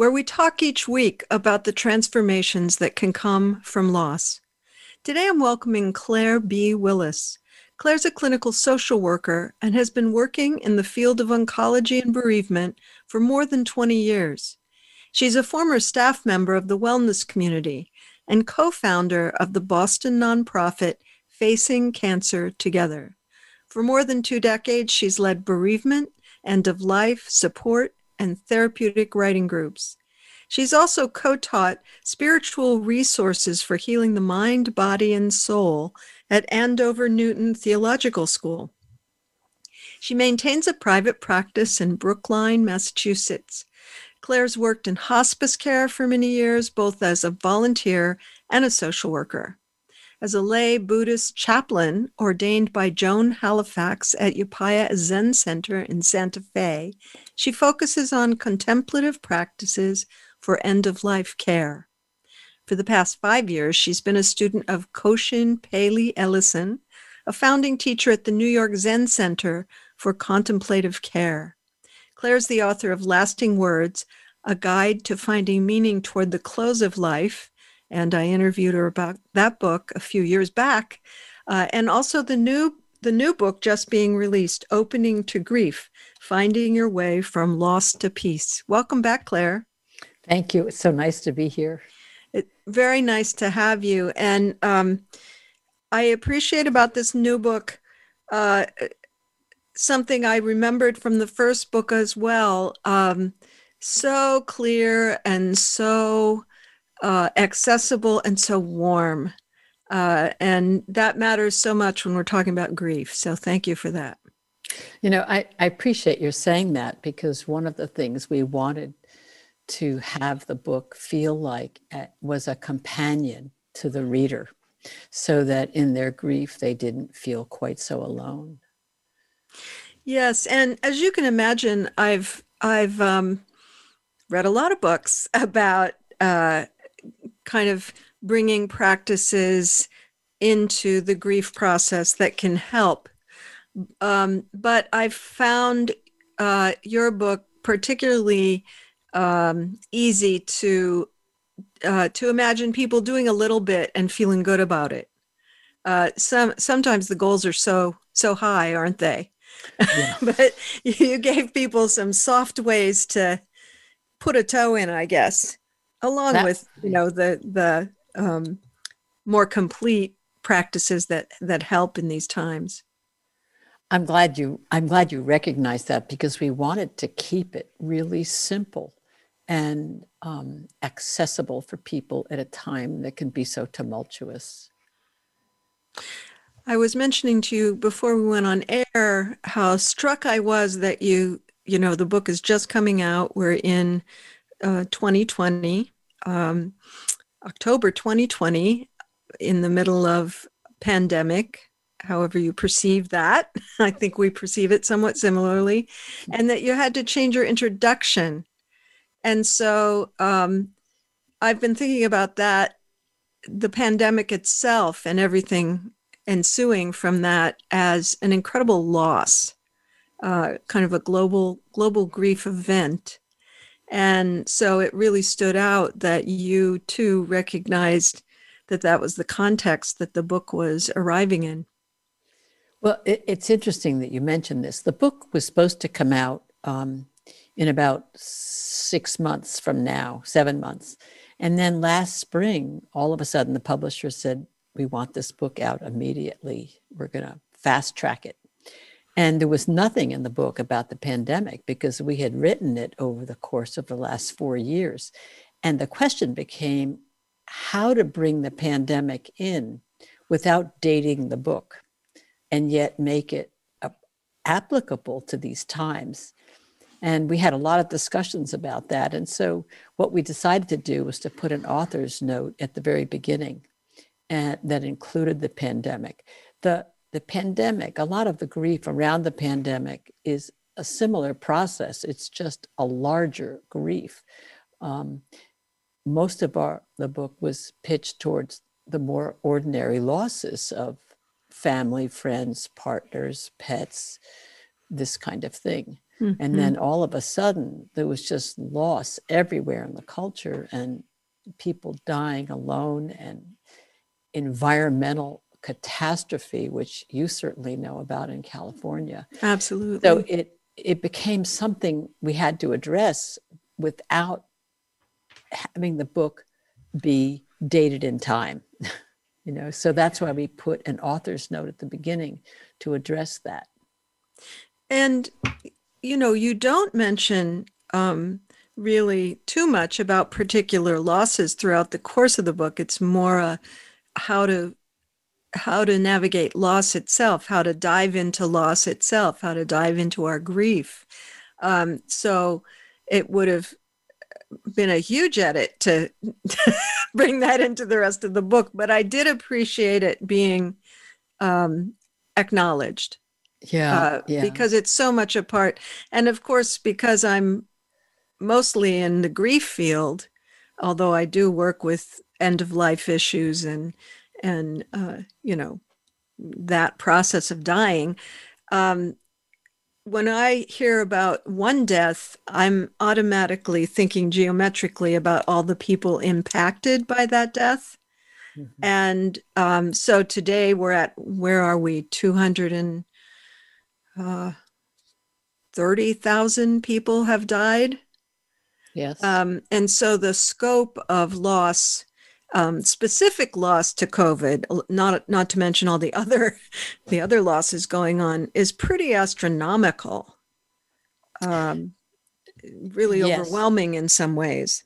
where we talk each week about the transformations that can come from loss. Today I'm welcoming Claire B. Willis. Claire's a clinical social worker and has been working in the field of oncology and bereavement for more than 20 years. She's a former staff member of the wellness community and co founder of the Boston nonprofit Facing Cancer Together. For more than two decades, she's led bereavement, end of life, support, and therapeutic writing groups. She's also co taught spiritual resources for healing the mind, body, and soul at Andover Newton Theological School. She maintains a private practice in Brookline, Massachusetts. Claire's worked in hospice care for many years, both as a volunteer and a social worker. As a lay Buddhist chaplain ordained by Joan Halifax at Upaya Zen Center in Santa Fe, she focuses on contemplative practices for end of life care. For the past five years, she's been a student of Koshin Paley Ellison, a founding teacher at the New York Zen Center for Contemplative Care. Claire's the author of Lasting Words, a guide to finding meaning toward the close of life. And I interviewed her about that book a few years back. Uh, and also the new the new book just being released, Opening to Grief Finding Your Way from Loss to Peace. Welcome back, Claire. Thank you. It's so nice to be here. It, very nice to have you. And um, I appreciate about this new book uh, something I remembered from the first book as well. Um, so clear and so uh, accessible and so warm. Uh, and that matters so much when we're talking about grief. So thank you for that. You know, I, I appreciate your saying that because one of the things we wanted to have the book feel like it was a companion to the reader so that in their grief they didn't feel quite so alone. Yes, and as you can imagine, I've I've um, read a lot of books about uh, kind of bringing practices into the grief process that can help. Um, but I've found uh, your book particularly um, easy to uh, to imagine people doing a little bit and feeling good about it. Uh, some sometimes the goals are so so high, aren't they? Yeah. but you gave people some soft ways to put a toe in, I guess, along that, with you know the the um, more complete practices that that help in these times. I'm glad you I'm glad you recognize that because we wanted to keep it really simple and um, accessible for people at a time that can be so tumultuous. I was mentioning to you before we went on air how struck I was that you, you know, the book is just coming out. We're in uh, 2020, um, October 2020, in the middle of pandemic however you perceive that. I think we perceive it somewhat similarly. And that you had to change your introduction and so um, I've been thinking about that, the pandemic itself and everything ensuing from that as an incredible loss, uh, kind of a global global grief event. And so it really stood out that you too recognized that that was the context that the book was arriving in. Well, it, it's interesting that you mentioned this. The book was supposed to come out um, in about six months from now, seven months. And then last spring, all of a sudden, the publisher said, We want this book out immediately. We're going to fast track it. And there was nothing in the book about the pandemic because we had written it over the course of the last four years. And the question became how to bring the pandemic in without dating the book and yet make it applicable to these times And we had a lot of discussions about that. And so, what we decided to do was to put an author's note at the very beginning and that included the pandemic. The, the pandemic, a lot of the grief around the pandemic is a similar process, it's just a larger grief. Um, most of our the book was pitched towards the more ordinary losses of family, friends, partners, pets, this kind of thing. Mm-hmm. And then all of a sudden, there was just loss everywhere in the culture and people dying alone and environmental catastrophe, which you certainly know about in California. Absolutely. So it it became something we had to address without having the book be dated in time. you know, so that's why we put an author's note at the beginning to address that. And you know, you don't mention um, really too much about particular losses throughout the course of the book. It's more uh, how to how to navigate loss itself, how to dive into loss itself, how to dive into our grief. Um, so it would have been a huge edit to bring that into the rest of the book, but I did appreciate it being um, acknowledged yeah, uh, yeah, because it's so much a part. And of course, because I'm mostly in the grief field, although I do work with end of life issues and and uh, you know that process of dying. Um, when I hear about one death, I'm automatically thinking geometrically about all the people impacted by that death. Mm-hmm. And um, so today we're at, where are we? 200 and uh, 30,000 people have died. Yes. Um, and so the scope of loss, um, specific loss to COVID, not not to mention all the other the other losses going on, is pretty astronomical. Um, really yes. overwhelming in some ways.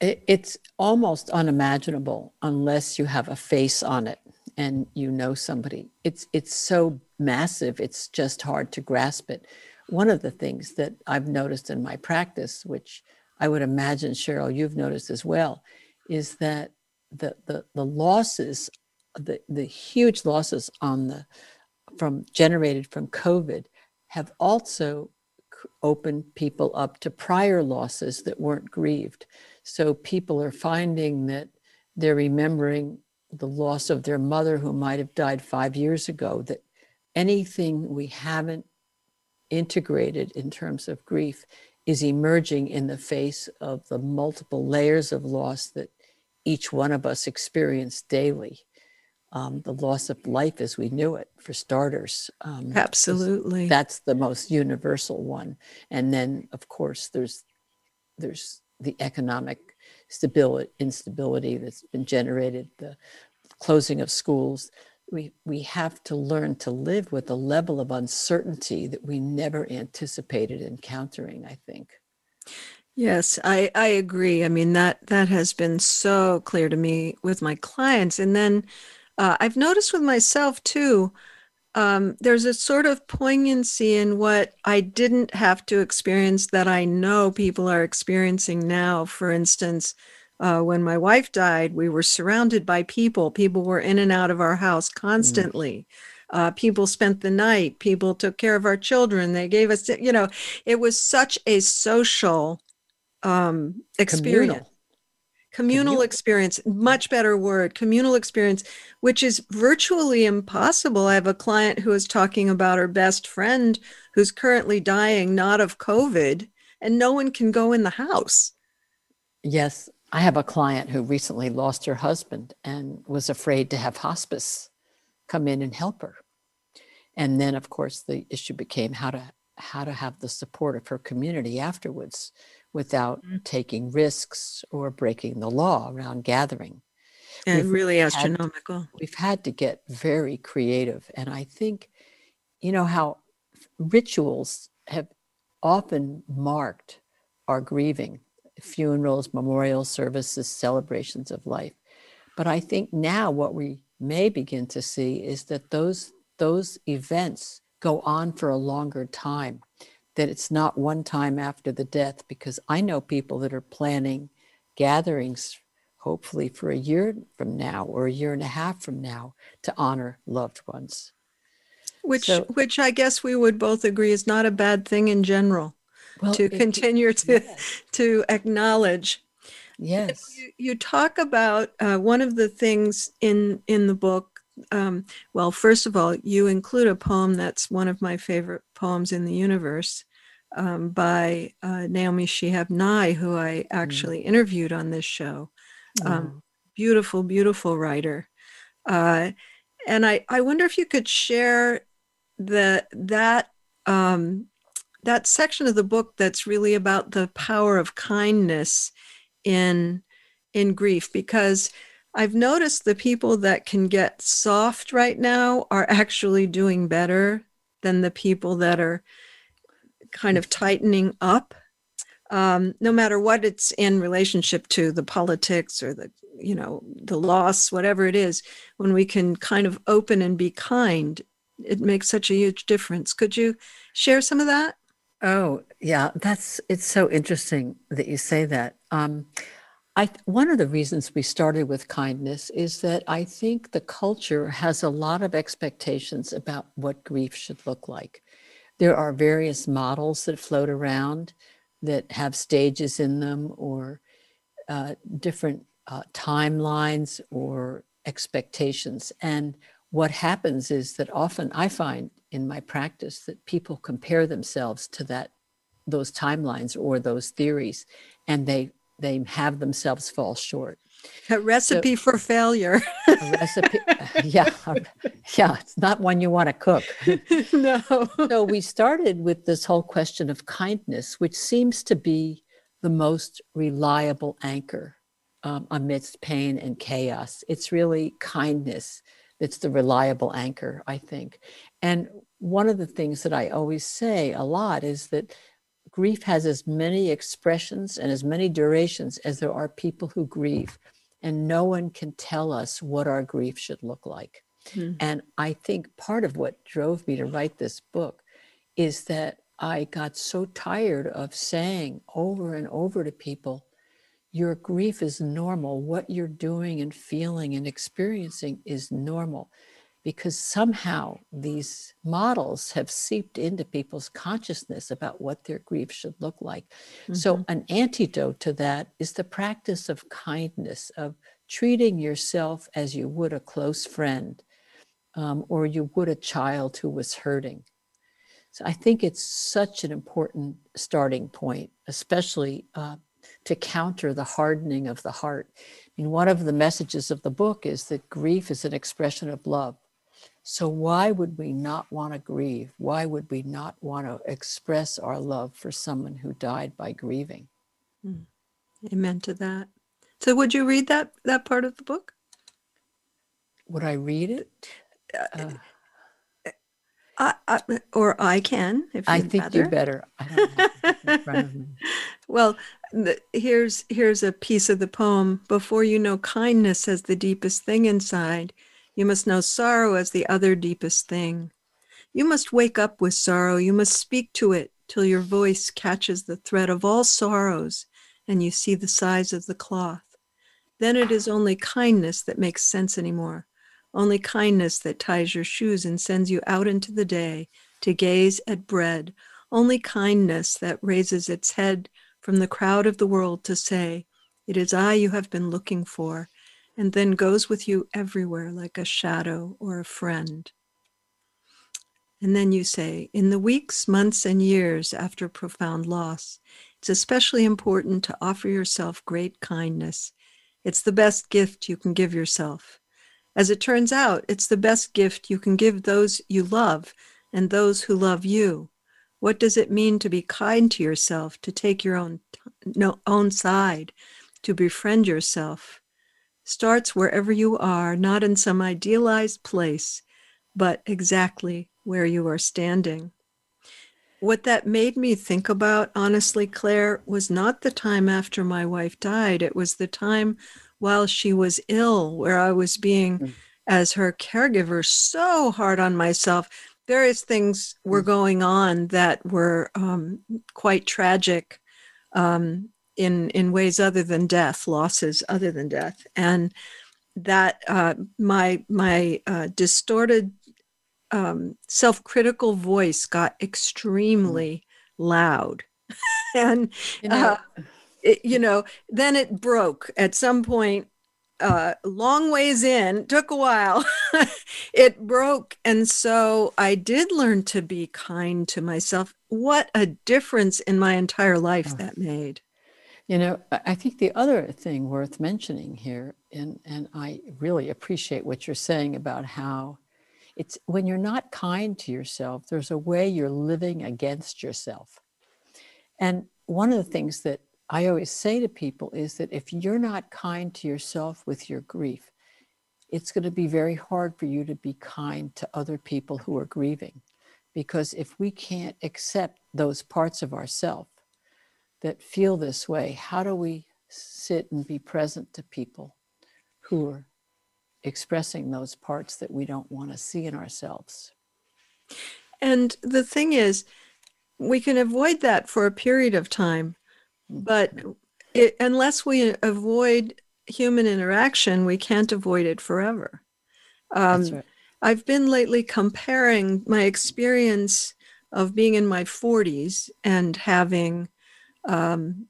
It, it's almost unimaginable unless you have a face on it and you know somebody. It's it's so massive, it's just hard to grasp it. One of the things that I've noticed in my practice, which I would imagine, Cheryl, you've noticed as well, is that the the, the losses, the, the huge losses on the from generated from COVID have also opened people up to prior losses that weren't grieved. So people are finding that they're remembering the loss of their mother who might have died five years ago, that anything we haven't integrated in terms of grief is emerging in the face of the multiple layers of loss that each one of us experience daily. Um, the loss of life as we knew it, for starters. Um, Absolutely. That's the most universal one. And then, of course, there's there's the economic stability, instability that's been generated, the closing of schools, we, we have to learn to live with a level of uncertainty that we never anticipated encountering, I think. Yes, I, I agree. I mean that that has been so clear to me with my clients, and then uh, I've noticed with myself too. Um, there's a sort of poignancy in what I didn't have to experience that I know people are experiencing now. For instance, uh, when my wife died, we were surrounded by people. People were in and out of our house mm. constantly. Mm. Uh, people spent the night. People took care of our children. They gave us, you know, it was such a social um, experience. Communal. Communal, communal experience, much better word, communal experience, which is virtually impossible. I have a client who is talking about her best friend who's currently dying, not of COVID, and no one can go in the house. Yes, I have a client who recently lost her husband and was afraid to have hospice come in and help her. And then, of course, the issue became how to how to have the support of her community afterwards without mm-hmm. taking risks or breaking the law around gathering. And we've really astronomical. Had, we've had to get very creative. And I think, you know, how rituals have often marked our grieving funerals, memorial services, celebrations of life. But I think now what we may begin to see is that those those events go on for a longer time. That it's not one time after the death, because I know people that are planning gatherings, hopefully for a year from now or a year and a half from now, to honor loved ones. Which, so, which I guess we would both agree is not a bad thing in general. Well, to continue to yes. to acknowledge yes you, you talk about uh, one of the things in in the book um, well, first of all, you include a poem that's one of my favorite poems in the universe um, by uh, Naomi Shihab Nye, who I mm. actually mm. interviewed on this show. Um, beautiful, beautiful writer. Uh, and I, I wonder if you could share the that um, that section of the book that's really about the power of kindness in in grief because I've noticed the people that can get soft right now are actually doing better than the people that are kind of tightening up. Um, no matter what it's in relationship to the politics or the you know the loss whatever it is when we can kind of open and be kind it makes such a huge difference. Could you share some of that? Oh yeah. That's it's so interesting that you say that. Um, I, one of the reasons we started with kindness is that I think the culture has a lot of expectations about what grief should look like. There are various models that float around that have stages in them or uh, different uh, timelines or expectations. And what happens is that often I find in my practice that people compare themselves to that those timelines or those theories and they they have themselves fall short. A recipe so, for failure. a recipe, yeah, yeah. It's not one you want to cook. no. So we started with this whole question of kindness, which seems to be the most reliable anchor um, amidst pain and chaos. It's really kindness that's the reliable anchor, I think. And one of the things that I always say a lot is that grief has as many expressions and as many durations as there are people who grieve. And no one can tell us what our grief should look like. Mm. And I think part of what drove me to write this book is that I got so tired of saying over and over to people, your grief is normal. What you're doing and feeling and experiencing is normal because somehow these models have seeped into people's consciousness about what their grief should look like. Mm-hmm. So, an antidote to that is the practice of kindness, of treating yourself as you would a close friend um, or you would a child who was hurting. So, I think it's such an important starting point, especially uh, to counter the hardening of the heart. I mean, one of the messages of the book is that grief is an expression of love so, why would we not want to grieve? Why would we not want to express our love for someone who died by grieving? Mm. Amen to that. So, would you read that that part of the book? Would I read it? Uh, I, I, or I can, if you I think rather. you better. well, the, here's here's a piece of the poem. Before you know kindness as the deepest thing inside, you must know sorrow as the other deepest thing. You must wake up with sorrow. You must speak to it till your voice catches the thread of all sorrows and you see the size of the cloth. Then it is only kindness that makes sense anymore. Only kindness that ties your shoes and sends you out into the day to gaze at bread. Only kindness that raises its head from the crowd of the world to say, It is I you have been looking for and then goes with you everywhere like a shadow or a friend. And then you say, in the weeks, months, and years after profound loss, it's especially important to offer yourself great kindness. It's the best gift you can give yourself. As it turns out, it's the best gift you can give those you love and those who love you. What does it mean to be kind to yourself, to take your own, no, own side, to befriend yourself? Starts wherever you are, not in some idealized place, but exactly where you are standing. What that made me think about, honestly, Claire, was not the time after my wife died. It was the time while she was ill, where I was being, mm. as her caregiver, so hard on myself various things were Mm. going on that were um, quite tragic um, in in ways other than death, losses other than death, and that uh, my my uh, distorted um, self-critical voice got extremely loud, and You know, uh, it, you know, then it broke at some point. Uh, long ways in, took a while. it broke, and so I did learn to be kind to myself. What a difference in my entire life Oh. that made. You know, I think the other thing worth mentioning here, and, and I really appreciate what you're saying about how it's when you're not kind to yourself, there's a way you're living against yourself. And one of the things that I always say to people is that if you're not kind to yourself with your grief, it's going to be very hard for you to be kind to other people who are grieving. Because if we can't accept those parts of ourself that feel this way, how do we sit and be present to people who are expressing those parts that we don't want to see in ourselves? And the thing is, we can avoid that for a period of time, but it, unless we avoid human interaction, we can't avoid it forever. Um, That's right. I've been lately comparing my experience of being in my 40s and having, um,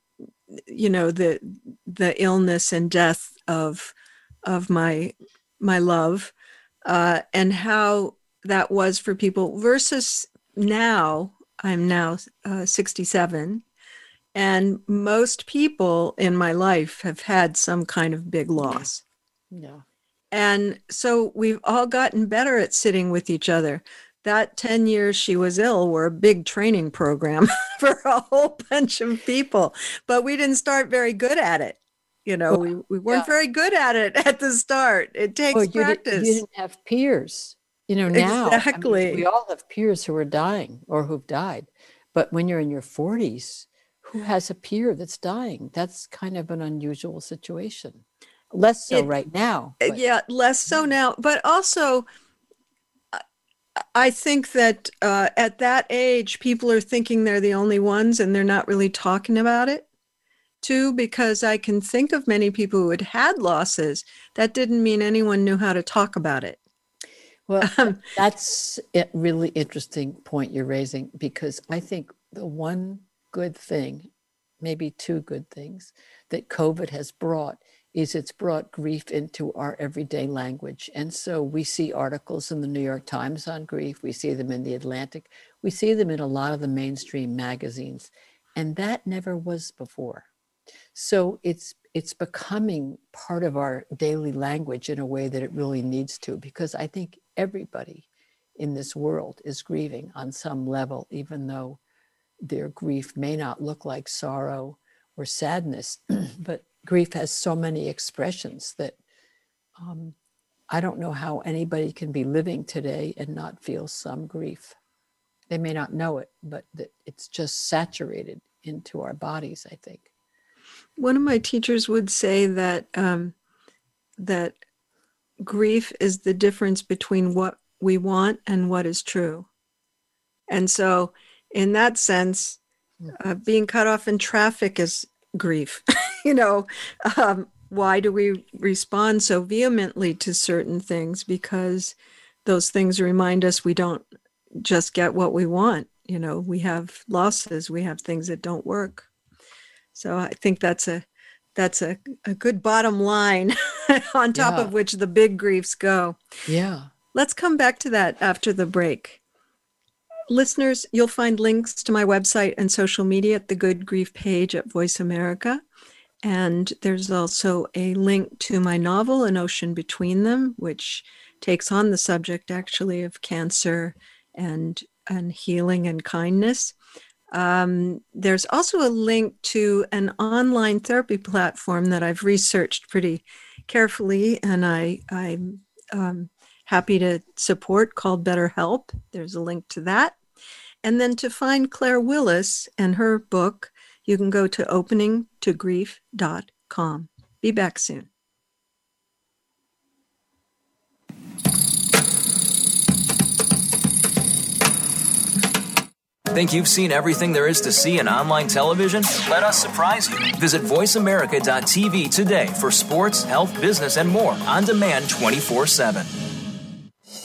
you know, the the illness and death of of my my love, uh, and how that was for people versus now. I'm now uh, 67, and most people in my life have had some kind of big loss. Yeah. And so we've all gotten better at sitting with each other. That 10 years she was ill were a big training program for a whole bunch of people, but we didn't start very good at it. You know, we, we weren't yeah. very good at it at the start. It takes Well, you, did, practice. you didn't have peers. You know, now I mean, Exactly. we all have peers who are dying or who've died. But when you're in your 40s, who has a peer that's dying? That's kind of an unusual situation. Less so It- right now. Uh, but- yeah less so now but also i think that uh, at that age people are thinking they're the only ones and they're not really talking about it too because i can think of many people who had had losses that didn't mean anyone knew how to talk about it. Well, Um, that's a really interesting point you're raising because I think the one good thing, maybe two good things, that COVID has brought is it's brought grief into our everyday language. And so we see articles in the New York Times on grief, we see them in the Atlantic, we see them in a lot of the mainstream magazines. And that never was before. So it's it's becoming part of our daily language in a way that it really needs to, because I think everybody in this world is grieving on some level, even though their grief may not look like sorrow or sadness. but grief has so many expressions that um, I don't know how anybody can be living today and not feel some grief. They may not know it, but that it's just saturated into our bodies, I think. one of my teachers would say that um, that grief is the difference between what we want and what is true and so in that sense uh, being cut off in traffic is grief you know um, why do we respond so vehemently to certain things because those things remind us we don't just get what we want you know we have losses we have things that don't work so I think that's a that's a, a good bottom line on top Yeah. of which the big griefs go. Yeah. Let's come back to that after the break. Listeners, you'll find links to my website and social media at the Good Grief page at Voice America. And there's also a link to my novel, An Ocean Between Them, which takes on the subject actually of cancer and, and healing and kindness. Um, there's also a link to an online therapy platform that I've researched pretty carefully, and I, I'm um, happy to support called BetterHelp. There's a link to that. And then to find Claire Willis and her book, you can go to openingtogrief.com. Be back soon. Think you've seen everything there is to see in online television? Let us surprise you. Visit VoiceAmerica.tv today for sports, health, business, and more on demand 24 7.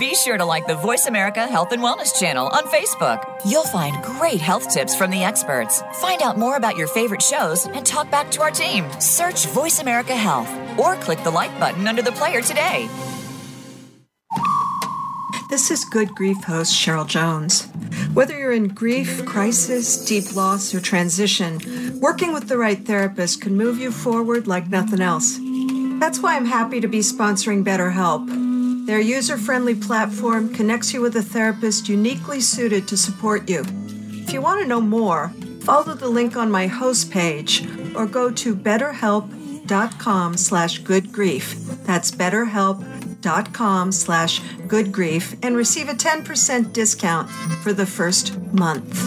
Be sure to like the Voice America Health and Wellness channel on Facebook. You'll find great health tips from the experts. Find out more about your favorite shows and talk back to our team. Search Voice America Health or click the like button under the player today. This is Good Grief host Cheryl Jones. Whether you're in grief, crisis, deep loss, or transition, working with the right therapist can move you forward like nothing else. That's why I'm happy to be sponsoring BetterHelp. Their user friendly platform connects you with a therapist uniquely suited to support you. If you want to know more, follow the link on my host page or go to betterhelp.com slash good grief. That's betterhelp.com slash good grief and receive a 10% discount for the first month.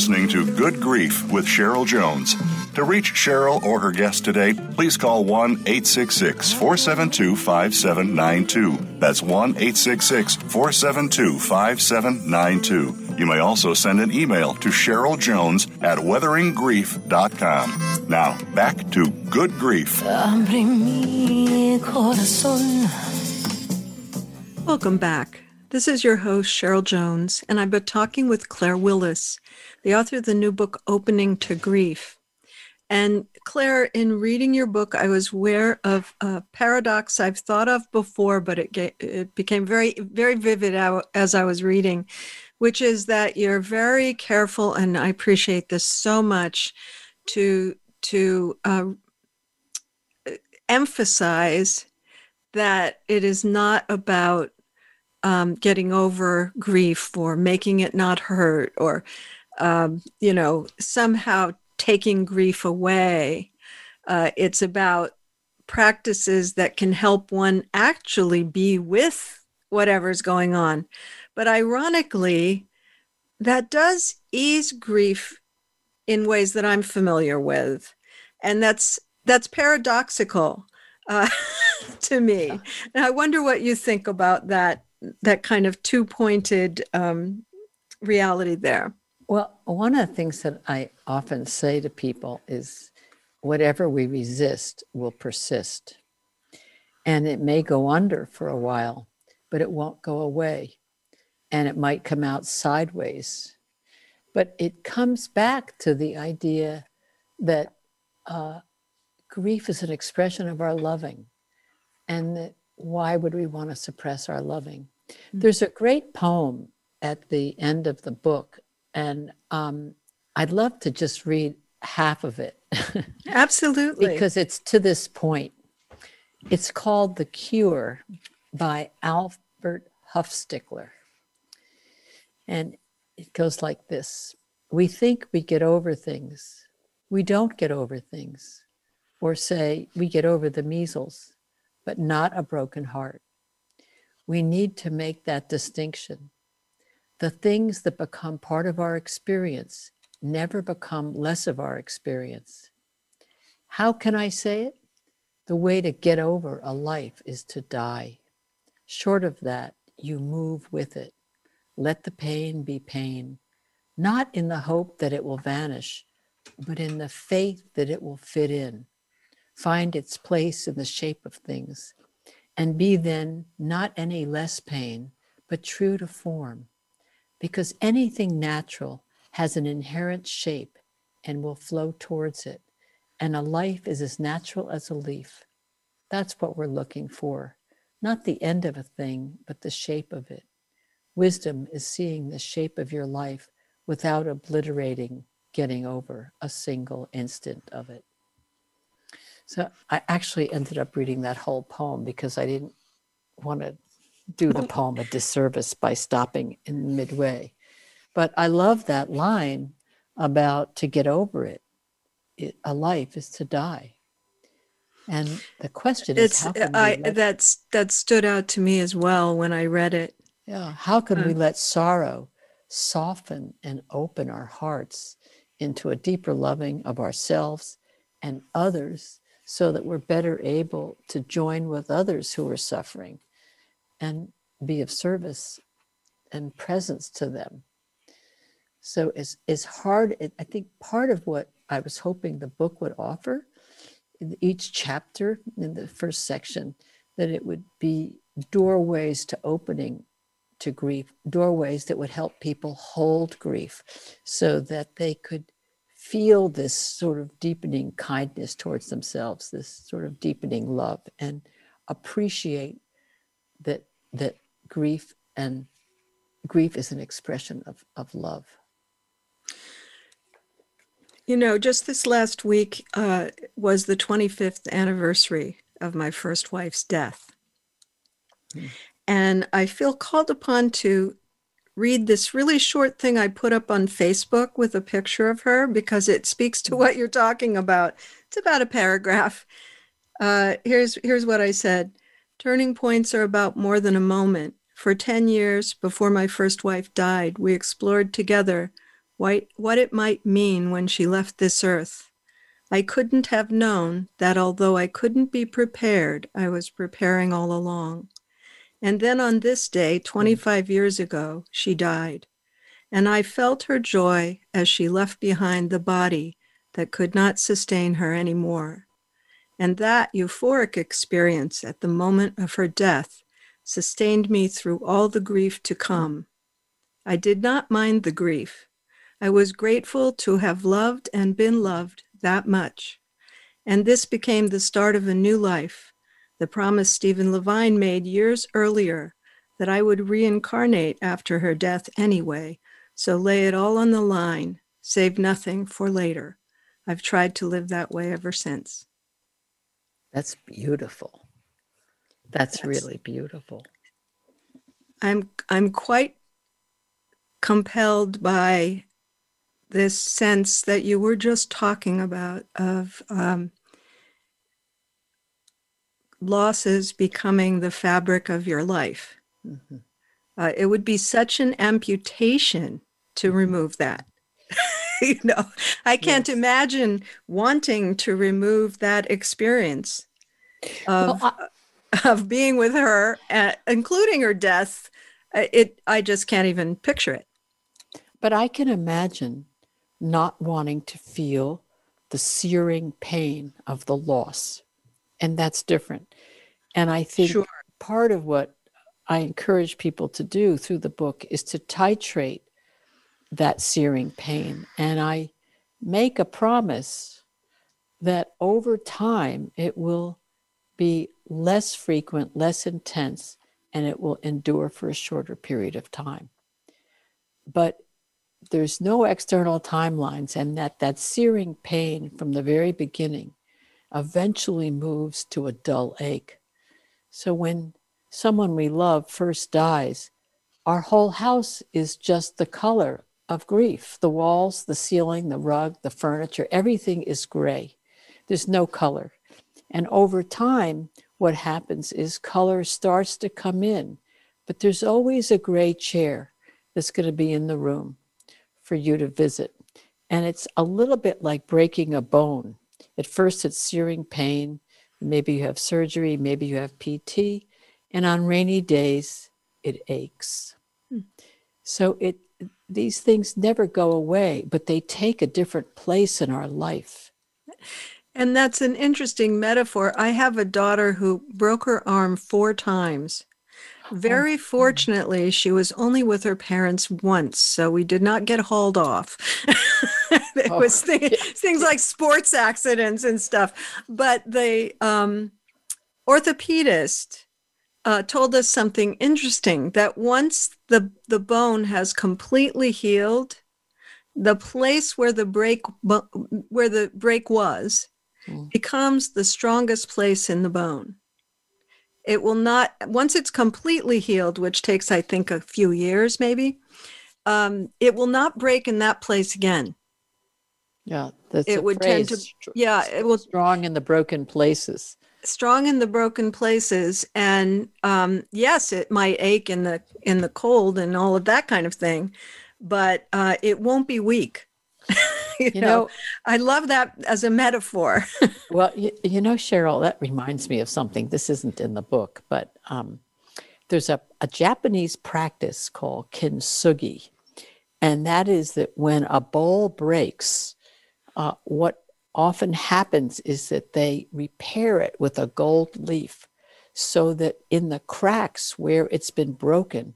Listening to Good Grief with Cheryl Jones. To reach Cheryl or her guest today, please call 1 866 472 5792. That's 1 866 472 5792. You may also send an email to Cheryl Jones at weatheringgrief.com. Now, back to Good Grief. Abre mi corazón. Welcome back. This is your host, Cheryl Jones, and I've been talking with Claire Willis, the author of the new book, Opening to Grief. And Claire, in reading your book, I was aware of a paradox I've thought of before, but it, it became very, very vivid as I was reading, which is that you're very careful, and I appreciate this so much, to to uh, emphasize that it is not about um, getting over grief or making it not hurt or um, you know somehow taking grief away uh, it's about practices that can help one actually be with whatever's going on. But ironically that does ease grief in ways that i'm familiar with and that's that's paradoxical uh, to me. And i wonder what you think about that that kind of two pointed um, reality there. Well, one of the things that I often say to people is whatever we resist will persist. And it may go under for a while, but it won't go away. And it might come out sideways. But it comes back to the idea that uh, grief is an expression of our loving and that why would we want to suppress our loving? Mm-hmm. There's a great poem at the end of the book, and um, I'd love to just read half of it. Absolutely. because it's to this point. It's called The Cure by Albert Huffstickler. And it goes like this We think we get over things. We don't get over things. Or say, we get over the measles but not a broken heart. We need to make that distinction. The things that become part of our experience never become less of our experience. How can I say it? The way to get over a life is to die. Short of that, you move with it. Let the pain be pain, not in the hope that it will vanish, but in the faith that it will fit in find its place in the shape of things, and be then not any less pain, but true to form. Because anything natural has an inherent shape and will flow towards it, and a life is as natural as a leaf. That's what we're looking for, not the end of a thing, but the shape of it. Wisdom is seeing the shape of your life without obliterating getting over a single instant of it. So I actually ended up reading that whole poem because I didn't want to do the poem a disservice by stopping in midway. But I love that line about to get over it. it a life is to die. And the question is, It's how can I we let, that's that stood out to me as well when I read it. yeah, how can we uh, let sorrow soften and open our hearts into a deeper loving of ourselves and others so that we're better able to join with others who are suffering and be of service and presence to them. So it's, it's hard. it- I think part of what I was hoping the book would offer in each chapter in the first section, that it would be doorways to opening to grief, doorways that would help people hold grief so that they could feel this sort of deepening kindness towards themselves, this sort of deepening love, and appreciate that that grief and grief is an expression of, of love. You know, just this last week uh, was the 25th anniversary of my first wife's death. And I feel called upon to read this really short thing I put up on Facebook with a picture of her because it speaks to what you're talking about. It's about a paragraph. Uh, here's here's what I said. Turning points are about more than a moment. For 10 years before my first wife died, we explored together what, it might mean when she left this earth. I couldn't have known that although I couldn't be prepared, I was preparing all along. And then on this day, 25 years ago, she died. And I felt her joy as she left behind the body that could not sustain her anymore. And that euphoric experience at the moment of her death sustained me through all the grief to come. I did not mind the grief. I was grateful to have loved and been loved that much. And this became the start of a new life, the promise Stephen Levine made years earlier that I would reincarnate after her death anyway. So lay it all on the line, save nothing for later. I've tried to live that way ever since. That's beautiful. That's, That's- really beautiful. I'm I'm quite compelled by this sense that you were just talking about of um, losses becoming the fabric of your life. Mhm. Uh, it would be such an amputation to remove that. you know, I can't imagine wanting to remove that experience Well, of I- of being with her, uh, including her death. Uh, It, I just can't even picture it. But I can imagine not wanting to feel the searing pain of the loss. And that's different. And I think Sure. part of what I encourage people to do through the book is to titrate that searing pain. And I make a promise that over time it will be less frequent, less intense, and it will endure for a shorter period of time. But there's no external timelines, and that that searing pain from the very beginning eventually moves to a dull ache. So when someone we love first dies, our whole house is just the color of grief. The walls, the ceiling, the rug, the furniture, everything is gray. There's no color. And over time, what happens is color starts to come in, but there's always a gray chair that's going to be in the room for you to visit. And it's a little bit like breaking a bone. At first, it's searing pain. Maybe you have surgery, maybe you have PT, and on rainy days, it aches. Hmm. So it these things never go away, but they take a different place in our life. And that's an interesting metaphor. I have a daughter who broke her arm four times. Very fortunately, she was only with her parents once, so we did not get hauled off. it Oh, was thi- things like sports accidents and stuff. But the um, orthopedist uh, told us something interesting that once the, the bone has completely healed, the place where the break where the break was Mm. becomes the strongest place in the bone. It will not, once it's completely healed, which takes, I think, a few years maybe, um, it will not break in that place again. Yeah, that's It would tend to- yeah, it will- strong in the broken places. Strong in the broken places, and um, yes, it might ache in the in the cold and all of that kind of thing, but uh, it won't be weak. you, You know, know, I love that as a metaphor. well, you, you know, Cheryl, that reminds me of something. This isn't in the book, but um, there's a, a Japanese practice called kintsugi. And that is that when a bowl breaks, uh, what often happens is that they repair it with a gold leaf so that in the cracks where it's been broken,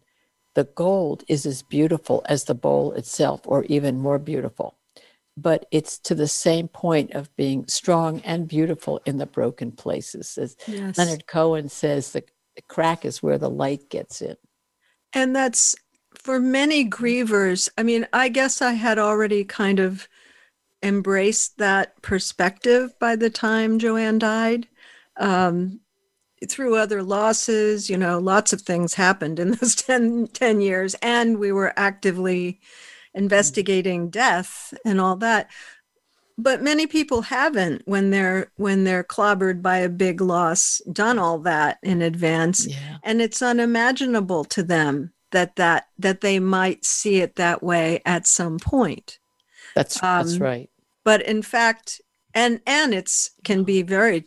the gold is as beautiful as the bowl itself, or even more beautiful. But it's to the same point of being strong and beautiful in the broken places. As Yes. Leonard Cohen says, the, the crack is where the light gets in. And that's for many grievers. I mean, I guess I had already kind of embraced that perspective by the time Joanne died. Um, through other losses, you know, lots of things happened in those 10, 10 years, and we were actively investigating death and all that. But many people haven't when they're when they're clobbered by a big loss done all that in advance Yeah. and it's unimaginable to them that that that they might see it that way at some point That's, that's Um, right. But in fact and and it's can be very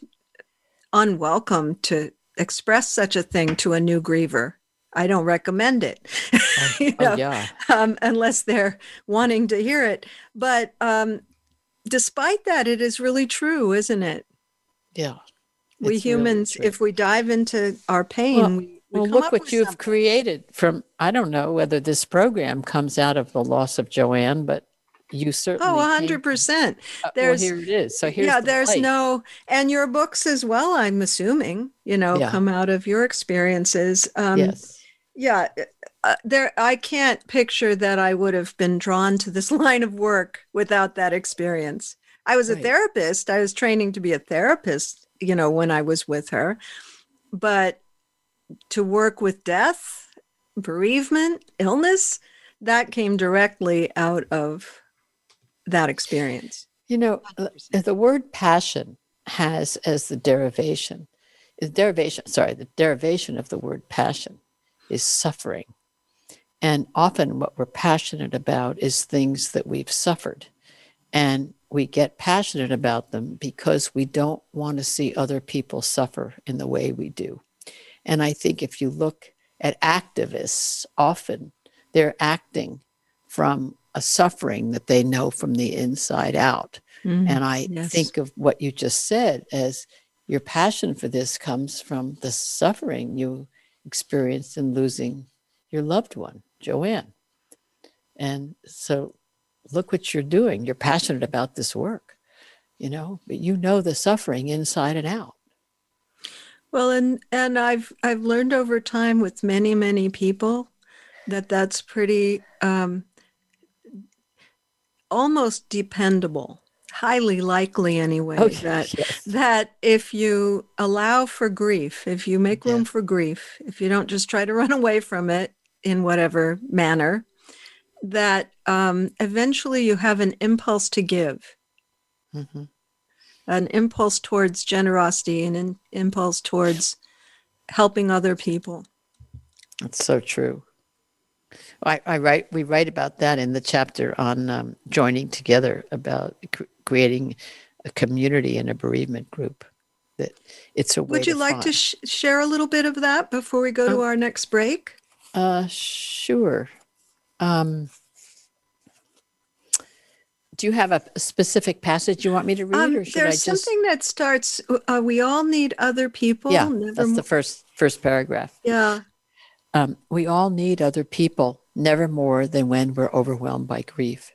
unwelcome to express such a thing to a new griever i don't recommend it you Oh, know, yeah. um, unless they're wanting to hear it but um, despite that it is really true isn't it Yeah. we It's really humans if we dive into our pain Well- we, we Well, look what you've something. created from, I don't know whether this program comes out of the loss of Joanne, but you certainly. Oh, a came hundred from- percent. uh, There's well, here it is. So here's yeah, the there's light. no and your books as well, I'm assuming, you know, Yeah. come out of your experiences. Um yes. yeah, uh, there I can't picture that I would have been drawn to this line of work without that experience. I was a therapist. I was training to be a therapist, you know, when I was with her. But to work with death, bereavement, illness, that came directly out of that experience. You know, uh, the word passion has as the derivation, the derivation, sorry, the derivation of the word passion is suffering. And often what we're passionate about is things that we've suffered. And we get passionate about them because we don't want to see other people suffer in the way we do. And I think if you look at activists, often they're acting from a suffering that they know from the inside out. And I Yes. think of what you just said as your passion for this comes from the suffering you experienced in losing your loved one, Joanne. And so look what you're doing. You're passionate about this work, you know, but you know the suffering inside and out. Well, and and I've I've learned over time with many many people that that's pretty um, almost dependable, highly likely anyway. Oh, that yes. that if you allow for grief, if you make room Yeah. for grief, if you don't just try to run away from it in whatever manner, that um, eventually you have an impulse to give Mhm. an impulse towards generosity and an impulse towards helping other people. That's so true. I, I write. We write about that in the chapter on um, joining together about cr- creating a community and a bereavement group. That it's a way. Would you like to sh- share a little bit of that before we go to our next break? Uh, sure. Um, do you have a specific passage you want me to read, Um, or should I there's just? something that starts. Uh, we all need other people. yeah, never that's the first first paragraph. yeah. Um, we all need other people, never more than when we're overwhelmed by grief.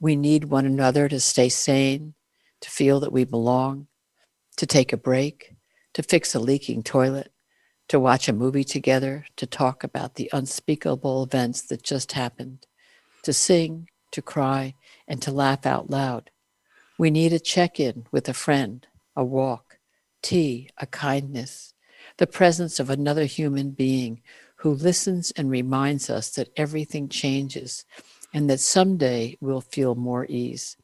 We need one another to stay sane, to feel that we belong, to take a break, to fix a leaking toilet, to watch a movie together, to talk about the unspeakable events that just happened, to sing, to cry, and to laugh out loud. We need a check in with a friend, a walk, tea, a kindness, the presence of another human being who listens and reminds us that everything changes and that someday we'll feel more ease.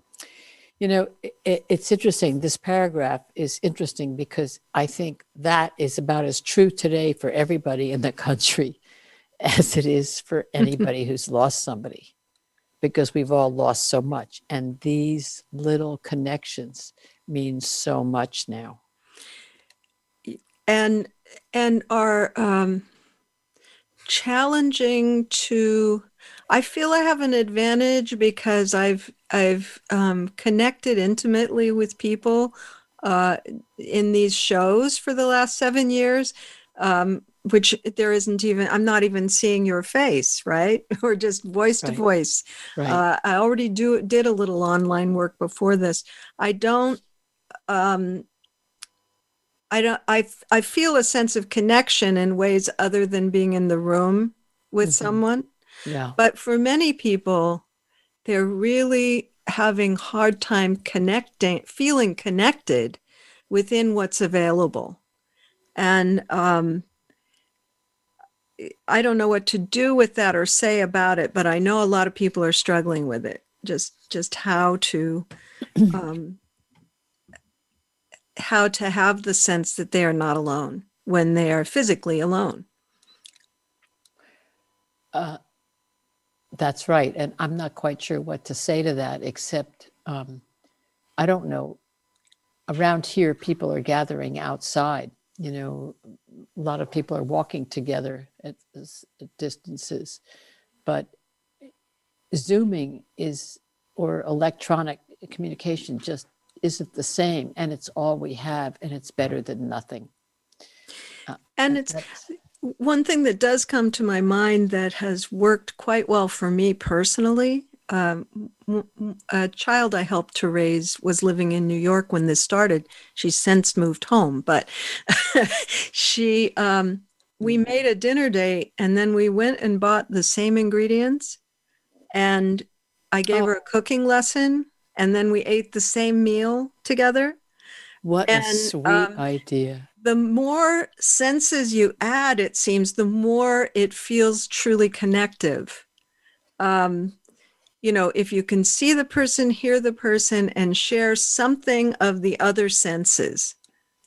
You know, it, it's interesting. This paragraph is interesting because I think that is about as true today for everybody in the country as it is for anybody who's lost somebody because we've all lost so much. And these little connections mean so much now. And and our um, challenging to I feel I have an advantage because I've I've um, connected intimately with people uh, in these shows for the last seven years, um, which there isn't even I'm not even seeing your face, right, or just voice right. to voice. Right. Uh, I already do did a little online work before this. I don't. Um, I don't. I I feel a sense of connection in ways other than being in the room with mm-hmm. someone yeah. But for many people, they're really having hard time connecting, feeling connected within what's available. And um, I don't know what to do with that or say about it, but I know a lot of people are struggling with it. Just just how to um, how to have the sense that they are not alone when they are physically alone. Uh, that's right. And I'm not quite sure what to say to that, except um, I don't know. Around here, people are gathering outside. You know, a lot of people are walking together at, at distances. But Zooming is, or electronic communication just isn't the same. And it's all we have, and it's better than nothing. Uh, and it's one thing that does come to my mind that has worked quite well for me personally um, a child I helped to raise was living in New York when this started. She's since moved home, but she, um, we mm. made a dinner date and then we went and bought the same ingredients. And I gave oh. her a cooking lesson and then we ate the same meal together. What and, a sweet um, idea the more senses you add, it seems, the more it feels truly connective. Um, you know, if you can see the person, hear the person, and share something of the other senses.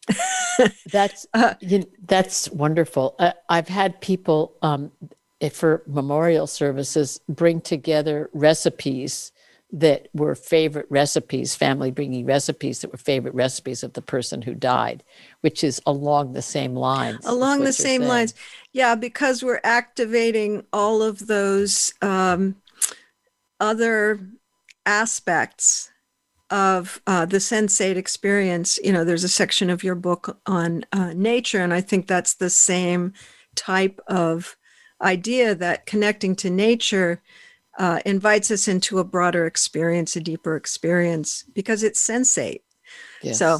that's uh, you know, that's wonderful. Uh, I've had people um, for memorial services bring together recipes that were favorite recipes, family bringing recipes that were favorite recipes of the person who died, which is along the same lines. Along the same saying. lines. Yeah, because we're activating all of those um, other aspects of uh, the sensate experience. You know, there's a section of your book on uh, nature, and I think that's the same type of idea that connecting to nature uh, invites us into a broader experience, a deeper experience, because it's sensate. Yes. So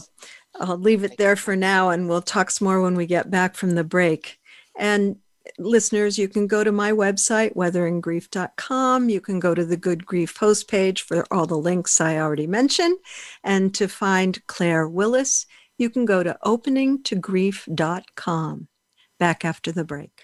I'll leave it there for now, and we'll talk some more when we get back from the break. And listeners, you can go to my website, weatheringgrief.com. You can go to the Good Grief host page for all the links I already mentioned. And to find Claire Willis, you can go to openingtogrief.com. Back after the break.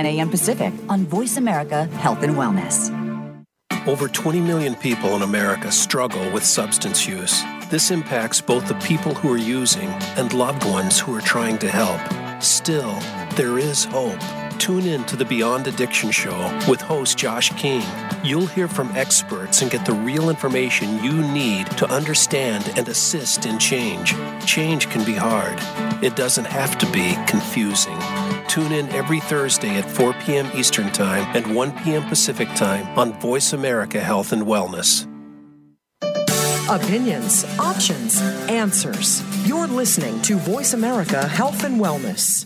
a.m. Pacific on Voice America Health and Wellness. Over 20 million people in America struggle with substance use. This impacts both the people who are using and loved ones who are trying to help. Still, there is hope. Tune in to the Beyond Addiction Show with host Josh King. You'll hear from experts and get the real information you need to understand and assist in change. Change can be hard It doesn't have to be confusing. Tune in every Thursday at 4 p.m. Eastern Time and 1 p.m. Pacific Time on Voice America Health and Wellness. Opinions, options, answers. You're listening to Voice America Health and Wellness.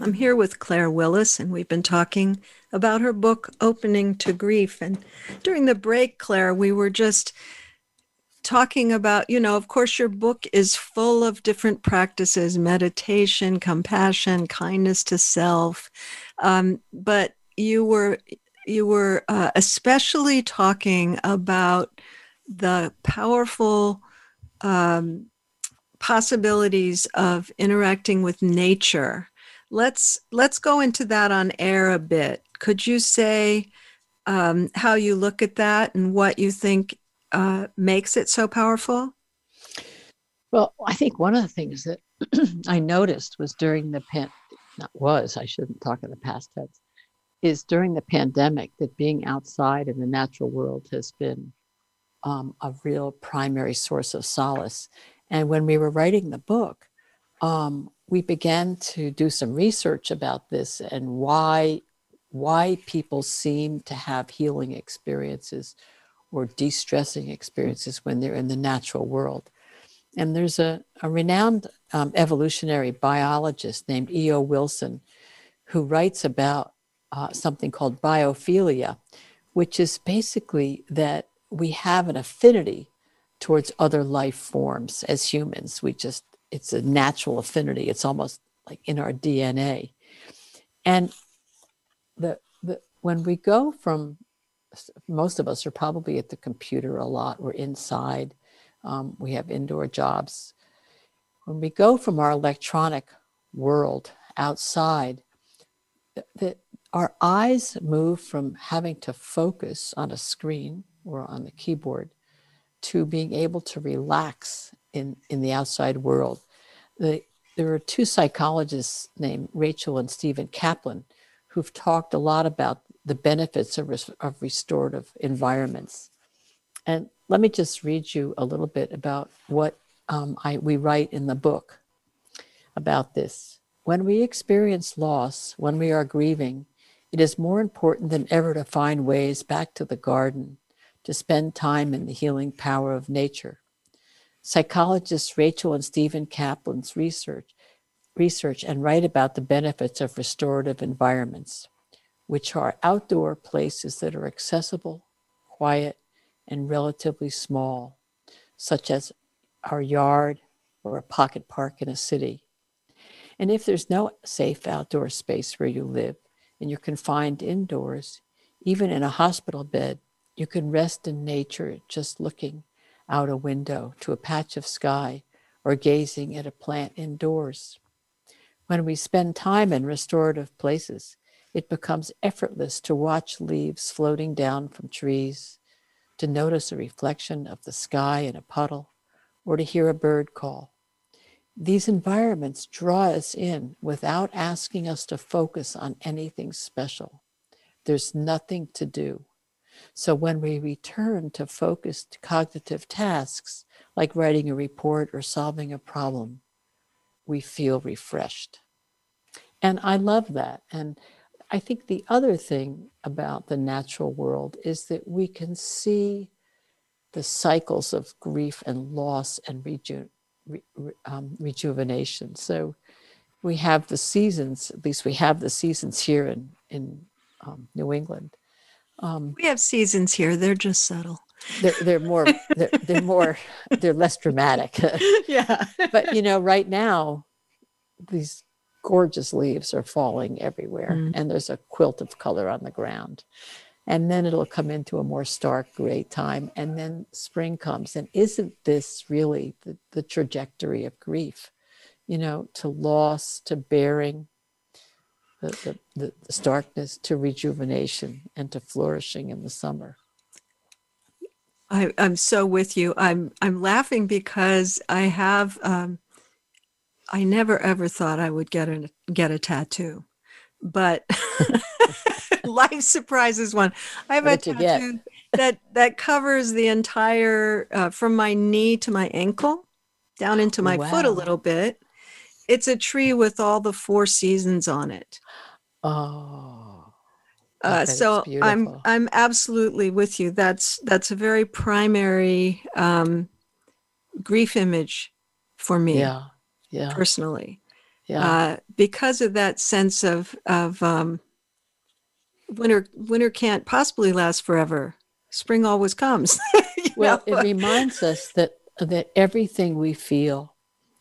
I'm here with Claire Willis, and we've been talking about her book, Opening to Grief. And during the break, Claire, we were just talking about, you know, of course, your book is full of different practices meditation, compassion, kindness to self. Um, but you were you were uh, especially talking about the powerful um, possibilities of interacting with nature let's let's go into that on air a bit could you say um, how you look at that and what you think uh, makes it so powerful Well, I think one of the things that I noticed was during the pan, not was, I shouldn't talk in the past tense, is during the pandemic that being outside in the natural world has been um, a real primary source of solace. And when we were writing the book, um, we began to do some research about this and why why people seem to have healing experiences or de-stressing experiences when they're in the natural world. And there's a, a renowned um, evolutionary biologist named E.O. Wilson who writes about uh, something called biophilia, which is basically that we have an affinity towards other life forms as humans. We just, it's a natural affinity. It's almost like in our DNA. And the, the when we go from, most of us are probably at the computer a lot, we're inside, um, we have indoor jobs. When we go from our electronic world outside, that our eyes move from having to focus on a screen or on the keyboard to being able to relax in, in the outside world. The, there are two psychologists named Rachel and Stephen Kaplan who've talked a lot about the benefits of, res- of restorative environments. And let me just read you a little bit about what um, I, we write in the book about this. When we experience loss, when we are grieving, it is more important than ever to find ways back to the garden, to spend time in the healing power of nature. Psychologists Rachel and Stephen Kaplan's research, research and write about the benefits of restorative environments, which are outdoor places that are accessible, quiet, and relatively small, such as our yard or a pocket park in a city. And if there's no safe outdoor space where you live and you're confined indoors, even in a hospital bed, you can rest in nature just looking out a window to a patch of sky or gazing at a plant indoors. When we spend time in restorative places, it becomes effortless to watch leaves floating down from trees, to notice a reflection of the sky in a puddle, or to hear a bird call. These environments draw us in without asking us to focus on anything special. There's nothing to do. So when we return to focused cognitive tasks, like writing a report or solving a problem, we feel refreshed. And I love that. And I think the other thing about the natural world is that we can see the cycles of grief and loss and reju- re- um, rejuvenation. So we have the seasons, at least we have the seasons here in, in um, New England. Um, we have seasons here. They're just subtle. they're, they're more they're, they're more they're less dramatic. Yeah. But you know right now these gorgeous leaves are falling everywhere Mm. and there's a quilt of color on the ground. And then it'll come into a more stark gray time and then spring comes. And isn't this really the, the trajectory of grief you know to loss to bearing the, the, starkness to rejuvenation and to flourishing in the summer I, I'm so with you. I'm I'm laughing because I have um, I never ever thought I would get a get a tattoo, but life surprises one. I have What a tattoo that that covers the entire uh, from my knee to my ankle, down into my foot a little bit. It's a tree with all the four seasons on it. oh Uh, so I'm. I'm absolutely with you. That's that's a very primary um, grief image for me yeah yeah personally, yeah uh, because of that sense of of um, winter. Winter can't possibly last forever. Spring always comes. Well, know? it reminds us that that everything we feel,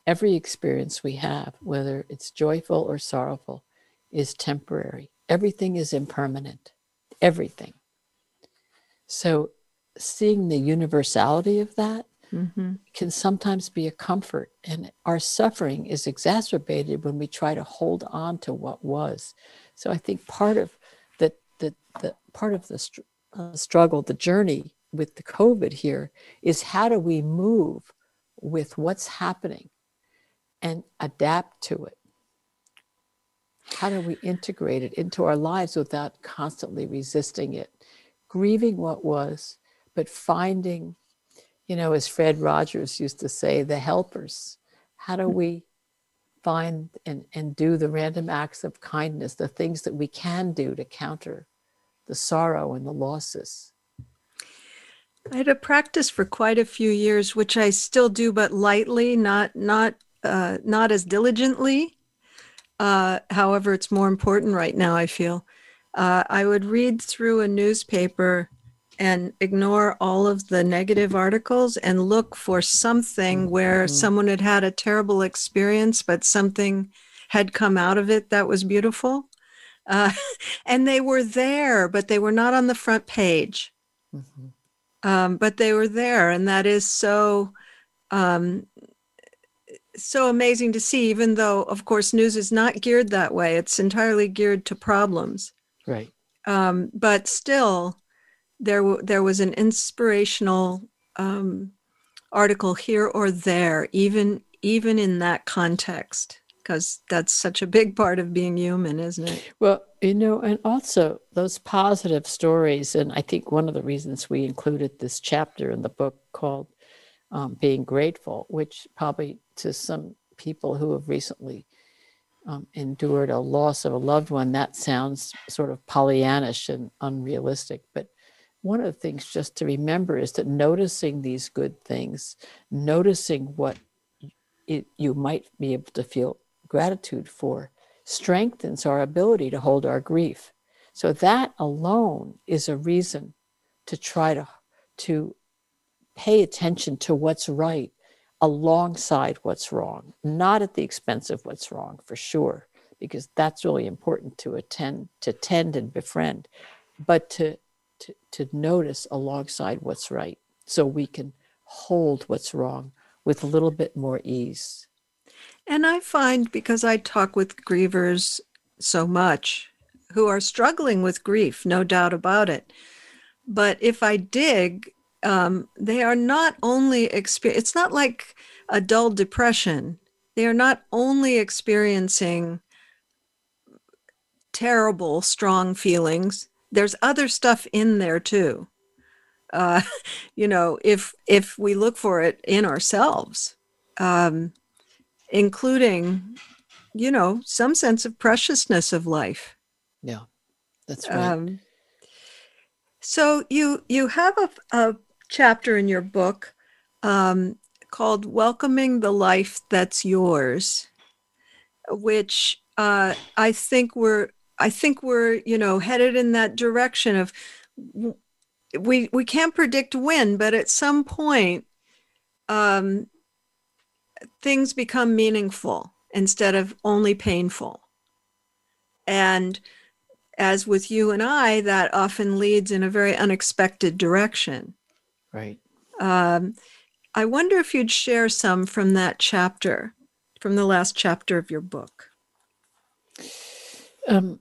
every experience we have, whether it's joyful or sorrowful, is temporary. Everything is impermanent. Everything. So seeing the universality of that Mhm. can sometimes be a comfort and our suffering is exacerbated when we try to hold on to what was so i think part of the the, the part of the str- uh, struggle the journey with the covid here is how do we move with what's happening and adapt to it how do we integrate it into our lives without constantly resisting it grieving what was but finding you know, as Fred Rogers used to say, the helpers. How do we find and, and do the random acts of kindness, the things that we can do to counter the sorrow and the losses? I had a practice for quite a few years, which I still do, but lightly, not not uh, not as diligently. Uh, however, it's more important right now. I feel uh, I would read through a newspaper and ignore all of the negative articles and look for something where someone had had a terrible experience, but something had come out of it that was beautiful. Uh, and they were there, but they were not on the front page um, but they were there and that is so um, so amazing to see even though of course news is not geared that way it's entirely geared to problems Right. um, but still there w- there was an inspirational um, article here or there even even in that context because that's such a big part of being human isn't it Well, you know, and also those positive stories. And I think one of the reasons we included this chapter in the book called um, Being Grateful, which probably to some people who have recently um, endured a loss of a loved one, that sounds sort of Pollyannish and unrealistic. But one of the things just to remember is that noticing these good things, noticing what it, you might be able to feel gratitude for, strengthens our ability to hold our grief. So that alone is a reason to try to to pay attention to what's right alongside what's wrong, not at the expense of what's wrong for sure, because that's really important to attend to tend and befriend, but to to, to notice alongside what's right so we can hold what's wrong with a little bit more ease. And I find because I talk with grievers so much who are struggling with grief, no doubt about it. But if I dig, um, they are not only experience. It's not like a dull depression. They are not only experiencing terrible, strong feelings. There's other stuff in there too. Uh, you know, if if we look for it in ourselves. Um, including, you know, some sense of preciousness of life. Yeah, that's right. Um, so you you have a, a chapter in your book um, called "Welcoming the Life That's Yours," which uh, I think we're I think we're you know headed in that direction of we we can't predict when, but at some point. Um, things become meaningful instead of only painful and as with you and I, that often leads in a very unexpected direction. Right. Um, I wonder if you'd share some from that chapter, from the last chapter of your book. Um,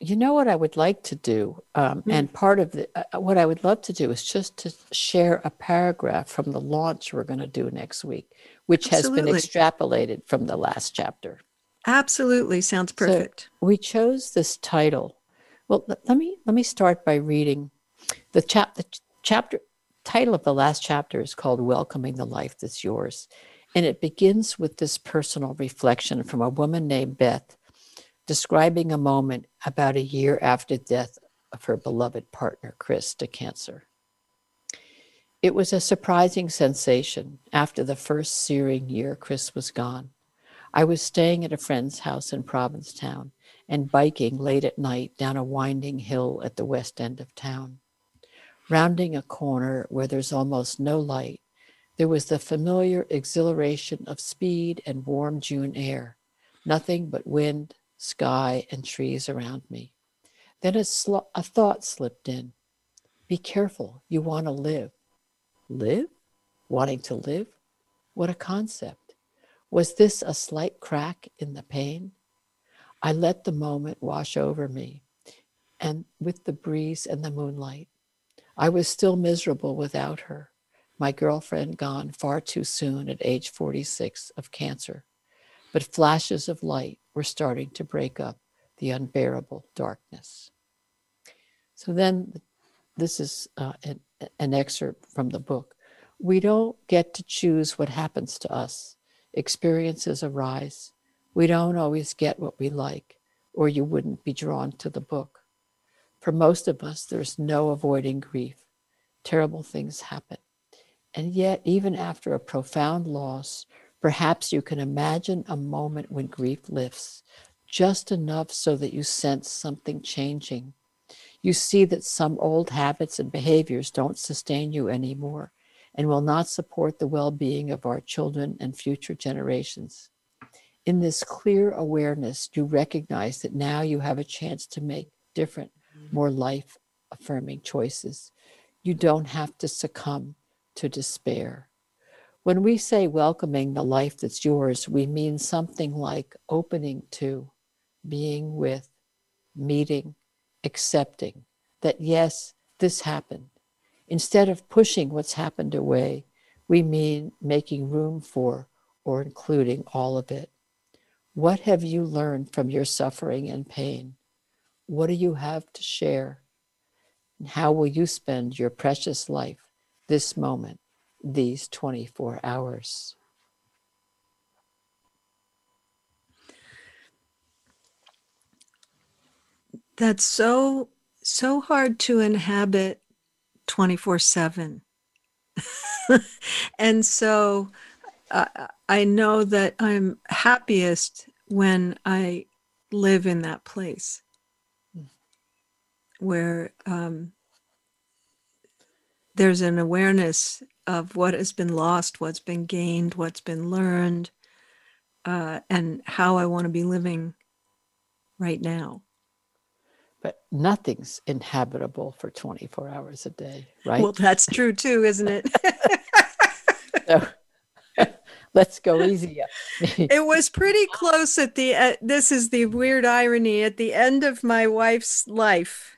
you know what I would like to do, um, mm. and part of the, uh, what I would love to do is just to share a paragraph from the launch we're going to do next week, which Absolutely. has been extrapolated from the last chapter. Absolutely, sounds perfect. So we chose this title. Well, let me let me start by reading the chap the chapter title of the last chapter is called Welcoming the Life That's Yours. And it begins with this personal reflection from a woman named Beth describing a moment about a year after death of her beloved partner, Chris, to cancer. It was a surprising sensation after the first searing year Chris was gone. I was staying at a friend's house in Provincetown and biking late at night down a winding hill at the west end of town. Rounding a corner where there's almost no light, there was the familiar exhilaration of speed and warm June air, nothing but wind, sky, and trees around me. Then a, sl- a thought slipped in. Be careful, you want to live. Live? Wanting to live? What a concept. Was this a slight crack in the pain? I let the moment wash over me, and with the breeze and the moonlight. I was still miserable without her, my girlfriend gone far too soon at age 46 of cancer. But flashes of light were starting to break up the unbearable darkness. So then, this is uh, an, an excerpt from the book. We don't get to choose what happens to us. Experiences arise. We don't always get what we like, or you wouldn't be drawn to the book. For most of us, there's no avoiding grief. Terrible things happen. And yet, even after a profound loss Perhaps you can imagine a moment when grief lifts, just enough so that you sense something changing. You see that some old habits and behaviors don't sustain you anymore and will not support the well being of our children and future generations. In this clear awareness, you recognize that now you have a chance to make different, more life affirming choices. You don't have to succumb to despair. When we say welcoming the life that's yours, we mean something like opening to, being with, meeting, accepting that yes, this happened. Instead of pushing what's happened away, we mean making room for or including all of it. What have you learned from your suffering and pain? What do you have to share? And how will you spend your precious life this moment? these 24 hours. That's so, so hard to inhabit 24 7. and so uh, I know that I'm happiest when I live in that place where um, there's an awareness of what has been lost, what's been gained, what's been learned, uh, and how I want to be living right now. But nothing's inhabitable for 24 hours a day, right? Well, that's true too, isn't it? so, let's go easy. it was pretty close at the. Uh, this is the weird irony at the end of my wife's life.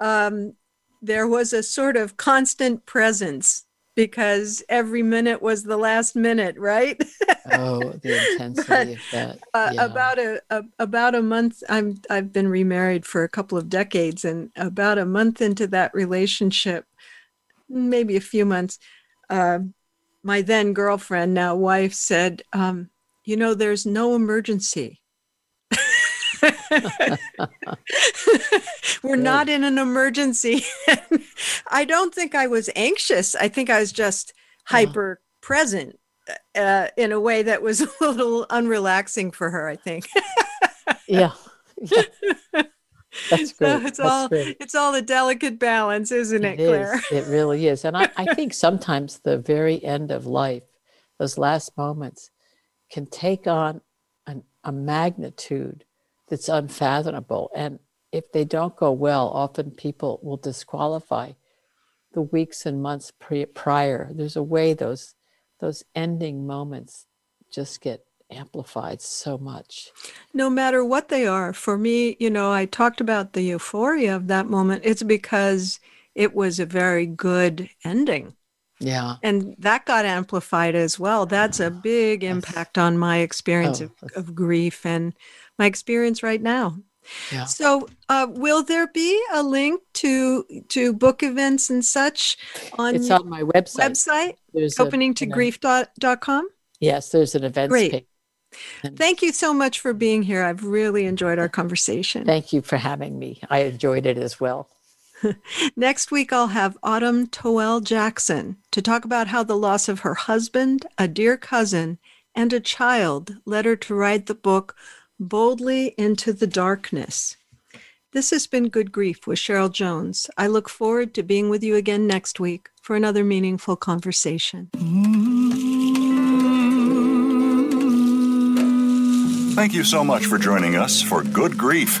Um, there was a sort of constant presence because every minute was the last minute, right? oh, the intensity but, of that. Uh, about a, a, about a month. I'm I've been remarried for a couple of decades, and about a month into that relationship, maybe a few months, uh, my then girlfriend, now wife, said, um, "You know, there's no emergency." We're Good. not in an emergency. I don't think I was anxious. I think I was just hyper present uh, in a way that was a little unrelaxing for her, I think. yeah. yeah. That's great. So it's That's all great. it's all a delicate balance, isn't it, it Claire? Is. It really is. And I, I think sometimes the very end of life, those last moments, can take on an, a magnitude that's unfathomable. And if they don't go well, often people will disqualify the weeks and months pre- prior. There's a way those those ending moments just get amplified so much. No matter what they are, for me, you know, I talked about the euphoria of that moment. It's because it was a very good ending. Yeah. And that got amplified as well. That's a big impact on my experience Oh, of, of grief and my experience right now. Yeah. So, uh, will there be a link to to book events and such on It's on my website. website, There's a- opening to grief.com? Yes, there's an events Great. page. Thank you so much for being here. I've really enjoyed our conversation. Thank you for having me. I enjoyed it as well. Next week, I'll have Autumn Toel Jackson to talk about how the loss of her husband, a dear cousin, and a child led her to write the book Boldly into the Darkness. This has been Good Grief with Cheryl Jones. I look forward to being with you again next week for another meaningful conversation. Thank you so much for joining us for Good Grief.